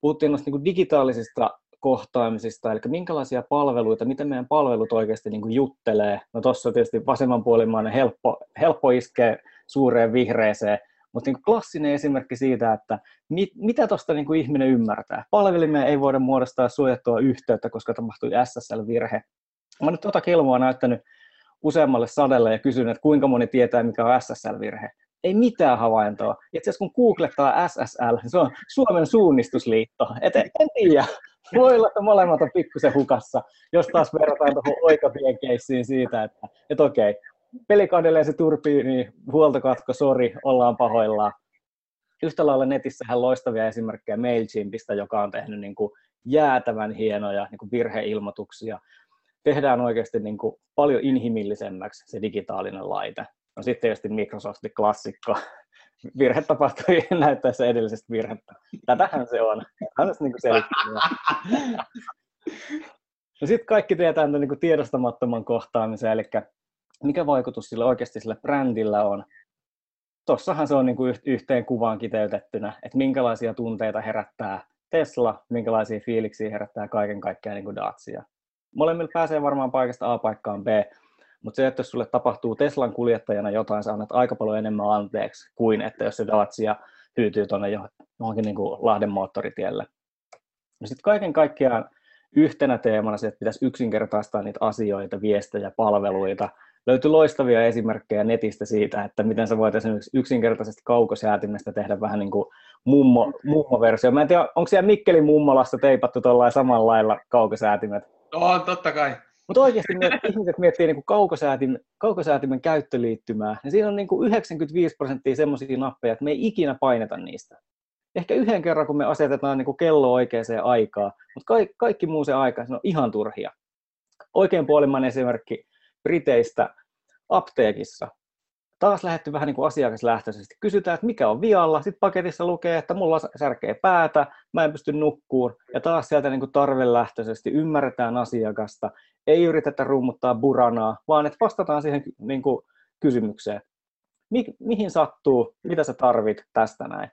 puhuttiin noista niin kuin digitaalisista kohtaamisista, eli minkälaisia palveluita, miten meidän palvelut oikeasti niin kuin juttelee. No tuossa tietysti vasemmanpuolimainen helppo, helppo iskeä suureen vihreeseen, mutta niin klassinen esimerkki siitä, että mit, mitä tuosta niin ihminen ymmärtää. Palvelimeen ei voida muodostaa suojattua yhteyttä, koska tapahtui SSL-virhe. Mä nyt tuota kelmoa näyttänyt useammalle sadelle ja kysynyt, että kuinka moni tietää, mikä on SSL-virhe. Ei mitään havaintoa. Itse asiassa kun googlettaa SSL, niin se on Suomen suunnistusliitto. Et en tiedä. Voi olla, että molemmat on pikkusen hukassa, jos taas verrataan tuohon oikotien keissiin siitä, että, että okei, pelikahdelle se turpii, niin huoltokatko, sori, ollaan pahoillaan. Yhtä lailla netissähän loistavia esimerkkejä MailChimpistä, joka on tehnyt niin kuin jäätävän hienoja niin kuin virheilmoituksia. Tehdään oikeasti niin kuin paljon inhimillisemmäksi se digitaalinen laite. No sitten tietysti Microsoftin klassikko. Virhe tapahtui näyttäessä edellisestä virhettä. Tätähän se on. Hän niin kuin No sitten kaikki tietää tämän niin kuin tiedostamattoman kohtaamisen, eli mikä vaikutus sillä oikeasti sillä brändillä on. Tossahan se on niin kuin yhteen kuvaan kiteytettynä, että minkälaisia tunteita herättää Tesla, minkälaisia fiiliksiä herättää kaiken kaikkiaan niin kuin Dacia. Molemmilla pääsee varmaan paikasta A paikkaan B, mutta se, että jos sulle tapahtuu Teslan kuljettajana jotain, sä annat aika paljon enemmän anteeksi kuin että jos se Dacia hyytyy tuonne johonkin niin kuin Lahden moottoritielle. Sitten kaiken kaikkiaan yhtenä teemana se, että pitäisi yksinkertaistaa niitä asioita, viestejä, palveluita – löytyi loistavia esimerkkejä netistä siitä, että miten sä voit esimerkiksi yksinkertaisesti kaukosäätimestä tehdä vähän niin kuin mummo, mummo-versio. Mä en tiedä, onko siellä Mikkelin mummolassa teipattu tuollain samalla lailla kaukosäätimet? On, totta kai. Mutta oikeasti miet, ihmiset miettii niin kaukosäätimen, kaukosäätimen käyttöliittymää, niin siinä on niin kuin 95 prosenttia semmoisia nappeja, että me ei ikinä paineta niistä. Ehkä yhden kerran, kun me asetetaan niin kuin kello oikeaan aikaan, mutta kaikki, kaikki muu se aika, se on ihan turhia. Oikein puolimmainen esimerkki, Briteistä apteekissa. Taas lähetty vähän niin kuin asiakaslähtöisesti. Kysytään, että mikä on vialla. Sitten paketissa lukee, että mulla särkee päätä, mä en pysty nukkuun. Ja taas sieltä niin kuin tarvelähtöisesti ymmärretään asiakasta. Ei yritetä rummuttaa buranaa, vaan että vastataan siihen niin kuin kysymykseen. Mi- mihin sattuu, mitä sä tarvit tästä näin.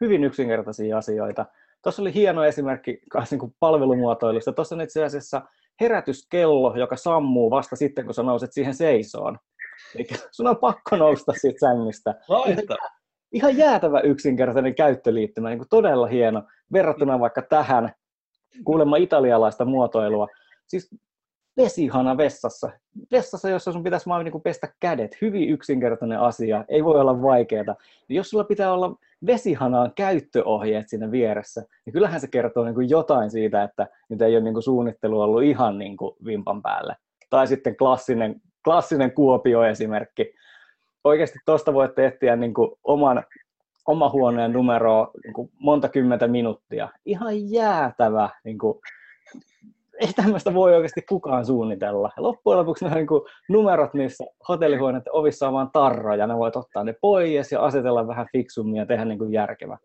Hyvin yksinkertaisia asioita. Tuossa oli hieno esimerkki niin kuin palvelumuotoilusta. Tuossa on itse asiassa herätyskello, joka sammuu vasta sitten, kun sä nouset siihen seisoon. Eli sun on pakko nousta siitä sängystä. Ihan jäätävä yksinkertainen käyttöliittymä, niin kuin todella hieno, verrattuna vaikka tähän kuulemma italialaista muotoilua. Siis vesihana vessassa. Vessassa, jossa sun pitäisi vaan niin pestä kädet. Hyvin yksinkertainen asia, ei voi olla vaikeaa. Jos sulla pitää olla vesihanaan käyttöohjeet siinä vieressä, niin kyllähän se kertoo niin kuin jotain siitä, että nyt ei ole niin kuin suunnittelu ollut ihan niin kuin vimpan päälle. Tai sitten klassinen, klassinen Kuopio-esimerkki. Oikeasti tuosta voitte etsiä niin oman, oma huoneen numeroa niin monta kymmentä minuuttia. Ihan jäätävä niin ei tämmöistä voi oikeasti kukaan suunnitella. Ja loppujen lopuksi ne niin numerot niissä hotellihuoneiden ovissa on vaan tarroja, ne voit ottaa ne pois ja asetella vähän fiksummin ja tehdä niin kuin järkevä.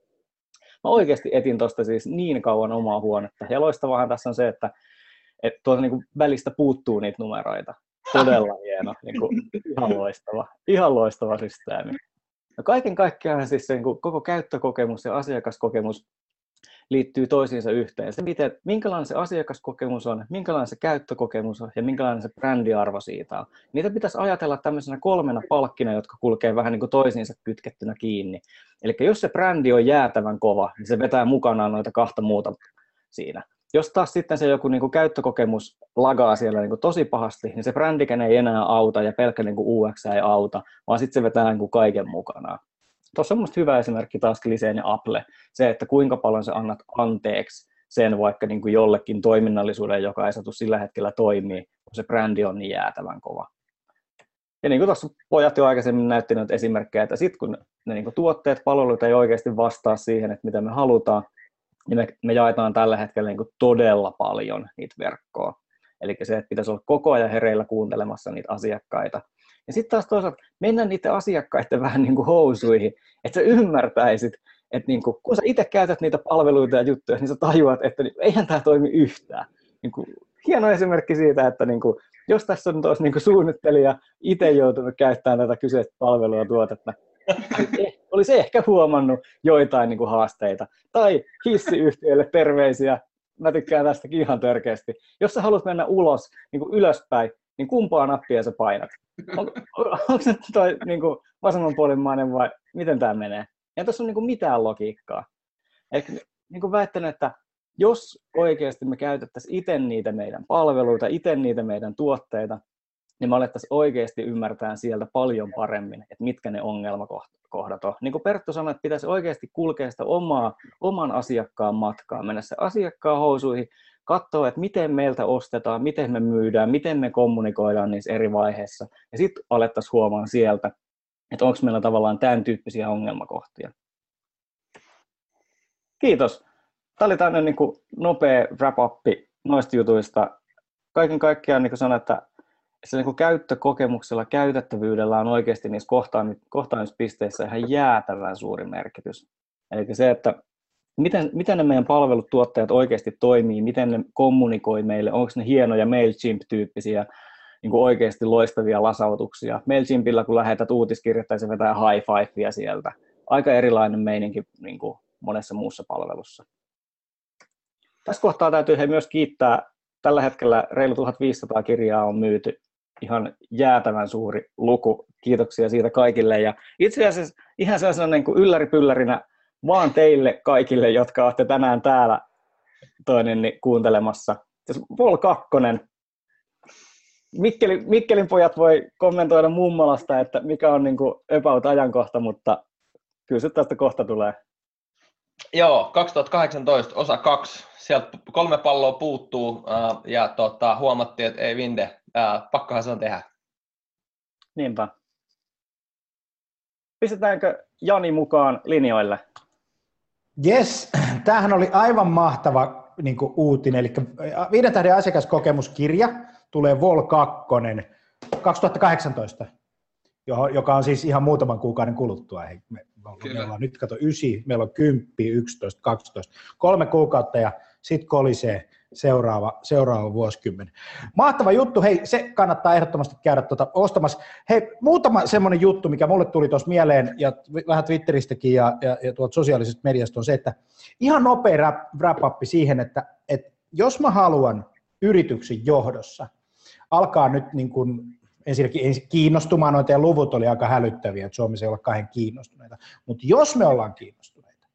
Mä oikeasti etin tuosta siis niin kauan omaa huonetta. Ja loistavahan tässä on se, että, että tuolta niin kuin välistä puuttuu niitä numeroita. Todella hieno, niin kuin, ihan loistava, ihan loistava systeemi. Ja kaiken kaikkiaan siis se niin kuin, koko käyttökokemus ja asiakaskokemus liittyy toisiinsa yhteen. Se, miten, minkälainen se asiakaskokemus on, minkälainen se käyttökokemus on ja minkälainen se brändiarvo siitä on. Niitä pitäisi ajatella tämmöisenä kolmena palkkina, jotka kulkee vähän niin kuin toisiinsa kytkettynä kiinni. Eli jos se brändi on jäätävän kova, niin se vetää mukanaan noita kahta muuta siinä. Jos taas sitten se joku niin kuin käyttökokemus lagaa siellä niin kuin tosi pahasti, niin se brändikään ei enää auta ja pelkkä niin kuin UX ei auta, vaan sitten se vetää niin kuin kaiken mukanaan tuossa on minusta hyvä esimerkki taas Gliseen ja Apple, se, että kuinka paljon sä annat anteeksi sen vaikka niin kuin jollekin toiminnallisuuden, joka ei saatu sillä hetkellä toimii, kun se brändi on niin jäätävän kova. Ja niin kuin tuossa pojat jo aikaisemmin näytti noita esimerkkejä, että sitten kun ne niin kuin tuotteet, palvelut ei oikeasti vastaa siihen, että mitä me halutaan, niin me, me jaetaan tällä hetkellä niin kuin todella paljon niitä verkkoa. Eli se, että pitäisi olla koko ajan hereillä kuuntelemassa niitä asiakkaita, ja sitten taas toisaalta mennä niiden asiakkaiden vähän niin kuin housuihin, että sä ymmärtäisit, että niin kuin, kun sä itse käytät niitä palveluita ja juttuja, niin sä tajuat, että niin, eihän tämä toimi yhtään. Niin kuin, hieno esimerkki siitä, että niin kuin, jos tässä on tos niin kuin suunnittelija itse joutunut käyttämään tätä kyseistä palvelua tuotetta, niin olisi ehkä huomannut joitain niin kuin haasteita. Tai hissiyhtiöille terveisiä, mä tykkään tästäkin ihan törkeästi. Jos sä haluat mennä ulos, niin kuin ylöspäin, niin kumpaa nappia sä painat? On, on, onko se toi niin kuin vasemmanpuolimmainen vai miten tämä menee? Ei tässä ole niin kuin mitään logiikkaa. Eli niin kuin väittänyt, että jos oikeasti me käytettäisiin itse niitä meidän palveluita, itse niitä meidän tuotteita, niin me alettaisiin oikeasti ymmärtää sieltä paljon paremmin, että mitkä ne ongelmakohdat on. Niin kuin Perttu sanoi, että pitäisi oikeasti kulkea sitä omaa, oman asiakkaan matkaa, mennä se asiakkaan housuihin, katsoa, että miten meiltä ostetaan, miten me myydään, miten me kommunikoidaan niissä eri vaiheissa. Ja sitten alettaisiin huomaan sieltä, että onko meillä tavallaan tämän tyyppisiä ongelmakohtia. Kiitos. Tämä oli tämmöinen niin nopea wrap-up noista jutuista. Kaiken kaikkiaan niin kuin sanoin, että se niin käyttökokemuksella, käytettävyydellä on oikeasti niissä kohtaamispisteissä ihan jäätävän suuri merkitys. Eli se, että miten, miten ne meidän palvelut, tuottajat oikeasti toimii, miten ne kommunikoi meille, onko ne hienoja MailChimp-tyyppisiä niin kuin oikeasti loistavia lasautuksia. MailChimpillä kun lähetät uutiskirjettä, se vetää high fivea sieltä. Aika erilainen meininki niin kuin monessa muussa palvelussa. Tässä kohtaa täytyy he myös kiittää. Tällä hetkellä reilu 1500 kirjaa on myyty. Ihan jäätävän suuri luku. Kiitoksia siitä kaikille. Ja itse asiassa ihan sellaisena niin kuin ylläripyllärinä vaan teille kaikille, jotka olette tänään täällä toinen niin kuuntelemassa. Siis Vol 2. Mikkelin, Mikkelin pojat voi kommentoida mummolasta, että mikä on niin kuin ajankohta, mutta kyllä se tästä kohta tulee. Joo, 2018 osa kaksi. Sieltä kolme palloa puuttuu äh, ja tota, huomattiin, että ei Vinde, äh, pakkohan se on tehdä. Niinpä. Pistetäänkö Jani mukaan linjoille? Yes, tämähän oli aivan mahtava niin kuin uutinen. Eli viiden tähden asiakaskokemuskirja tulee Vol 2 2018, joka on siis ihan muutaman kuukauden kuluttua. Me, me, meillä on nyt kato 9, meillä on 10, 11, 12, kolme kuukautta ja sitten kolisee seuraava, seuraava vuosikymmen. Mahtava juttu, hei, se kannattaa ehdottomasti käydä tuota ostamassa. Hei, muutama semmoinen juttu, mikä mulle tuli tuossa mieleen, ja vähän Twitteristäkin ja, ja, ja tuolta sosiaalisesta mediasta on se, että ihan nopea wrap-up siihen, että, että jos mä haluan yrityksen johdossa alkaa nyt niin kuin ensinnäkin kiinnostumaan, noita luvut oli aika hälyttäviä, että Suomessa ei ole kahden kiinnostuneita, mutta jos me ollaan kiinnostuneita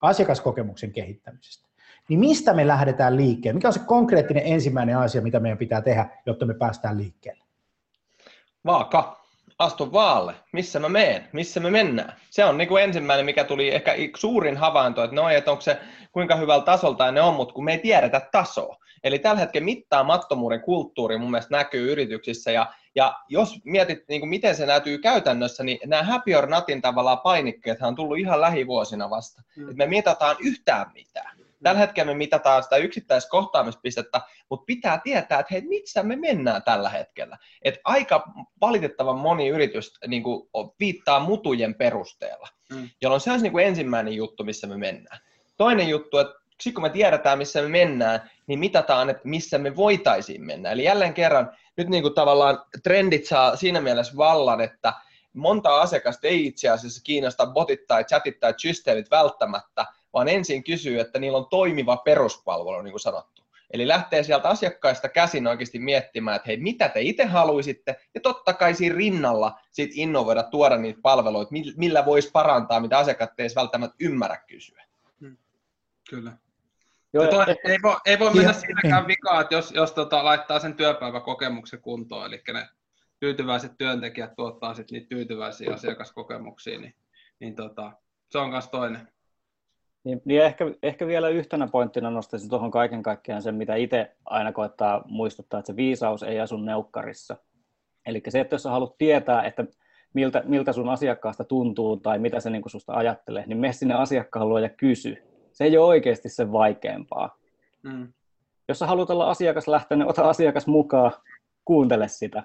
asiakaskokemuksen kehittämisestä, niin mistä me lähdetään liikkeelle? Mikä on se konkreettinen ensimmäinen asia, mitä meidän pitää tehdä, jotta me päästään liikkeelle? Vaaka. Astu vaalle. Missä mä meen? Missä me mennään? Se on niin kuin ensimmäinen, mikä tuli ehkä suurin havainto, että no, että onko se kuinka hyvällä tasolta ne on, mutta kun me ei tiedetä tasoa. Eli tällä hetkellä mittaamattomuuden kulttuuri mun mielestä näkyy yrityksissä, ja, ja jos mietit, niin kuin miten se näkyy käytännössä, niin nämä happy or notin tavallaan painikkeet on tullut ihan lähivuosina vasta. Mm. Et me mitataan yhtään mitään. Tällä hetkellä me mitataan sitä yksittäiskohtaamispistettä, mutta pitää tietää, että hei, missä me mennään tällä hetkellä. Et aika valitettavan moni yritys niin kuin, viittaa mutujen perusteella, mm. jolloin se olisi niin kuin ensimmäinen juttu, missä me mennään. Toinen juttu, että sitten kun me tiedetään, missä me mennään, niin mitataan, että missä me voitaisiin mennä. Eli jälleen kerran, nyt niin kuin tavallaan trendit saa siinä mielessä vallan, että monta asiakasta ei itse asiassa kiinnosta botit tai chatit tai systeemit välttämättä, vaan ensin kysyy, että niillä on toimiva peruspalvelu, niin kuin sanottu. Eli lähtee sieltä asiakkaista käsin oikeasti miettimään, että hei, mitä te itse haluaisitte, ja totta kai siinä rinnalla sit innovoida, tuoda niitä palveluita, millä voisi parantaa, mitä asiakkaat eivät välttämättä ymmärrä kysyä. Hmm. Kyllä. Joo, toi, ei, voi, ei voi mennä siinäkään vikaan, että jos, jos tota, laittaa sen työpäiväkokemuksen kuntoon, eli ne tyytyväiset työntekijät tuottaa sitten niitä tyytyväisiä asiakaskokemuksia, niin, niin tota, se on myös toinen. Niin, niin ehkä, ehkä vielä yhtenä pointtina nostaisin tuohon kaiken kaikkiaan sen, mitä itse aina koettaa muistuttaa, että se viisaus ei asu neukkarissa. Eli se, että jos sä haluat tietää, että miltä, miltä sun asiakkaasta tuntuu tai mitä se niin susta ajattelee, niin mene sinne asiakkaan luo ja kysy. Se ei ole oikeasti sen vaikeampaa. Mm. Jos sä haluat olla asiakaslähtöinen, ota asiakas mukaan, kuuntele sitä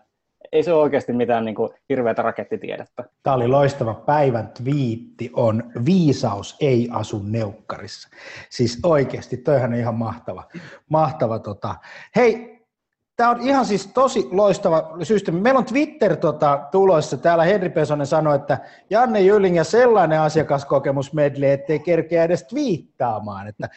ei se ole oikeasti mitään niin kuin hirveätä rakettitiedettä. Tämä oli loistava päivän twiitti, on viisaus ei asu neukkarissa. Siis oikeasti, toihan on ihan mahtava. mahtava tota. Hei, Tämä on ihan siis tosi loistava systeemi. Meillä on Twitter tota, tulossa. Täällä Henri Pesonen sanoi, että Janne Jyling ja sellainen asiakaskokemus medley, ettei kerkeä edes twiittaamaan. Että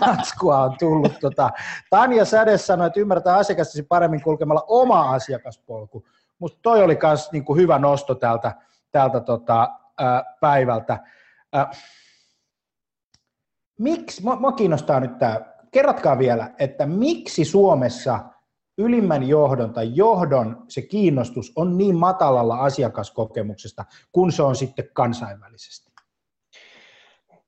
matskua on tullut. Tota. Tanja Säde sanoi, että ymmärtää asiakastasi paremmin kulkemalla oma asiakaspolku. Musta toi oli myös niinku hyvä nosto täältä, täältä tota, ää, päivältä. Ää, miksi, mua, mua kiinnostaa nyt tämä, kerratkaa vielä, että miksi Suomessa – ylimmän johdon tai johdon se kiinnostus on niin matalalla asiakaskokemuksesta, kun se on sitten kansainvälisesti?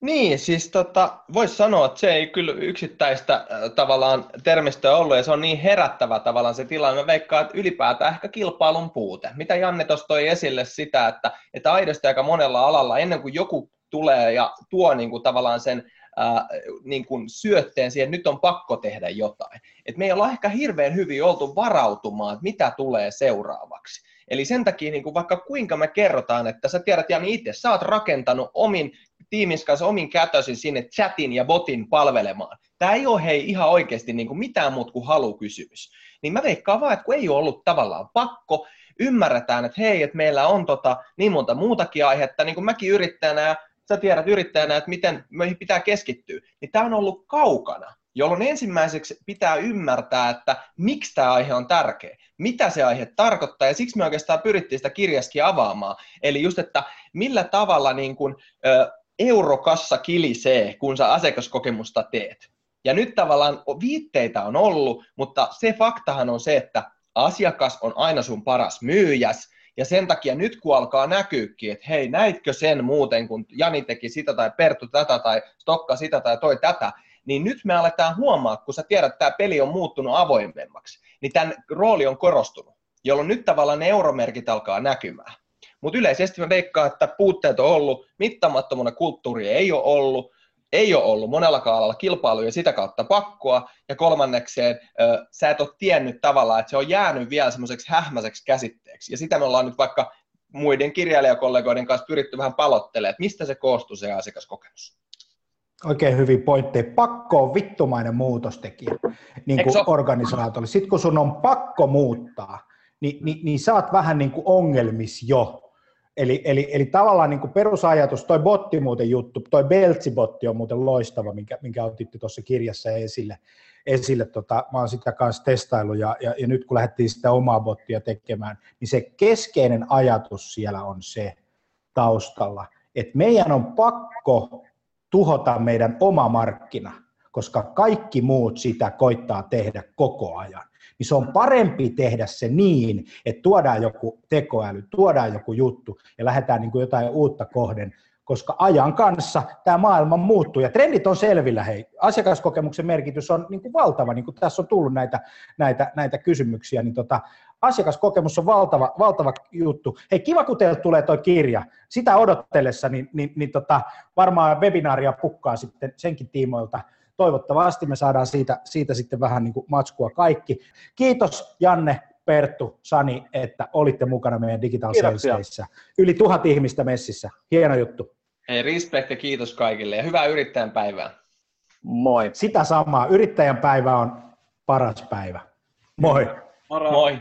Niin, siis tota, voisi sanoa, että se ei kyllä yksittäistä äh, tavallaan termistöä ollut, ja se on niin herättävä tavallaan se tilanne. Mä veikkaan, että ylipäätään ehkä kilpailun puute. Mitä Janne tuossa toi esille sitä, että, että aidosti aika monella alalla, ennen kuin joku tulee ja tuo niin kuin tavallaan sen ää, niin kuin syötteen siihen, että nyt on pakko tehdä jotain. Et me ei olla ehkä hirveän hyvin oltu varautumaan, että mitä tulee seuraavaksi. Eli sen takia niin kuin vaikka kuinka me kerrotaan, että sä tiedät Jani itse, sä oot rakentanut omin tiimin kanssa omin kätösin sinne chatin ja botin palvelemaan. Tämä ei ole hei ihan oikeasti niin kuin mitään muuta kuin halukysymys. Niin mä veikkaan vaan, että kun ei ole ollut tavallaan pakko, ymmärretään, että hei, että meillä on tota, niin monta muutakin aihetta, niin kuin mäkin yrittäjänä ja sä tiedät yrittäjänä, että miten meihin pitää keskittyä, niin tämä on ollut kaukana, jolloin ensimmäiseksi pitää ymmärtää, että miksi tämä aihe on tärkeä, mitä se aihe tarkoittaa, ja siksi me oikeastaan pyrittiin sitä kirjaskin avaamaan. Eli just, että millä tavalla niin kun, ö, eurokassa kilisee, kun sä asiakaskokemusta teet. Ja nyt tavallaan viitteitä on ollut, mutta se faktahan on se, että asiakas on aina sun paras myyjäs, ja sen takia nyt kun alkaa näkyykin, että hei, näitkö sen muuten, kun Jani teki sitä tai Pertu tätä tai Stokka sitä tai toi tätä, niin nyt me aletaan huomaa, kun sä tiedät, että tämä peli on muuttunut avoimemmaksi, niin tämän rooli on korostunut, jolloin nyt tavallaan ne euromerkit alkaa näkymään. Mutta yleisesti mä veikkaan, että puutteet on ollut, mittamattomana kulttuuri ei ole ollut, ei ole ollut monella alalla kilpailu ja sitä kautta pakkoa, ja kolmannekseen ö, sä et ole tiennyt tavallaan, että se on jäänyt vielä semmoiseksi hähmäiseksi käsitteeksi, ja sitä me ollaan nyt vaikka muiden kirjailijakollegoiden kanssa pyritty vähän palottelemaan, että mistä se koostuu se asiakaskokemus. Oikein hyvin pointteja. Pakko on vittumainen muutostekijä niin kuin organisaatiolle. Sitten kun sun on pakko muuttaa, niin, niin, niin sä oot vähän niin kuin ongelmis jo. Eli, eli, eli tavallaan niin kuin perusajatus, toi botti muuten juttu, toi Beltsibotti on muuten loistava, minkä, minkä otitte tuossa kirjassa esille. esille tota, mä oon sitä kanssa testailu ja, ja, ja, nyt kun lähdettiin sitä omaa bottia tekemään, niin se keskeinen ajatus siellä on se taustalla, että meidän on pakko tuhota meidän oma markkina, koska kaikki muut sitä koittaa tehdä koko ajan niin se on parempi tehdä se niin, että tuodaan joku tekoäly, tuodaan joku juttu ja lähdetään niin kuin jotain uutta kohden, koska ajan kanssa tämä maailma muuttuu ja trendit on selvillä. Hei, asiakaskokemuksen merkitys on niin kuin valtava, niin kuin tässä on tullut näitä, näitä, näitä kysymyksiä, niin tota, asiakaskokemus on valtava, valtava juttu. Hei, kiva kun teille tulee tuo kirja. Sitä odottellessa, niin, niin, niin tota, varmaan webinaaria pukkaa sitten senkin tiimoilta toivottavasti me saadaan siitä, siitä sitten vähän niin kuin matskua kaikki. Kiitos Janne, Perttu, Sani, että olitte mukana meidän Digital Salesissa. Yli tuhat ihmistä messissä. Hieno juttu. Hei, respect ja kiitos kaikille ja hyvää yrittäjän päivää. Moi. Sitä samaa. Yrittäjän päivä on paras päivä. Moi. Moro. Moi.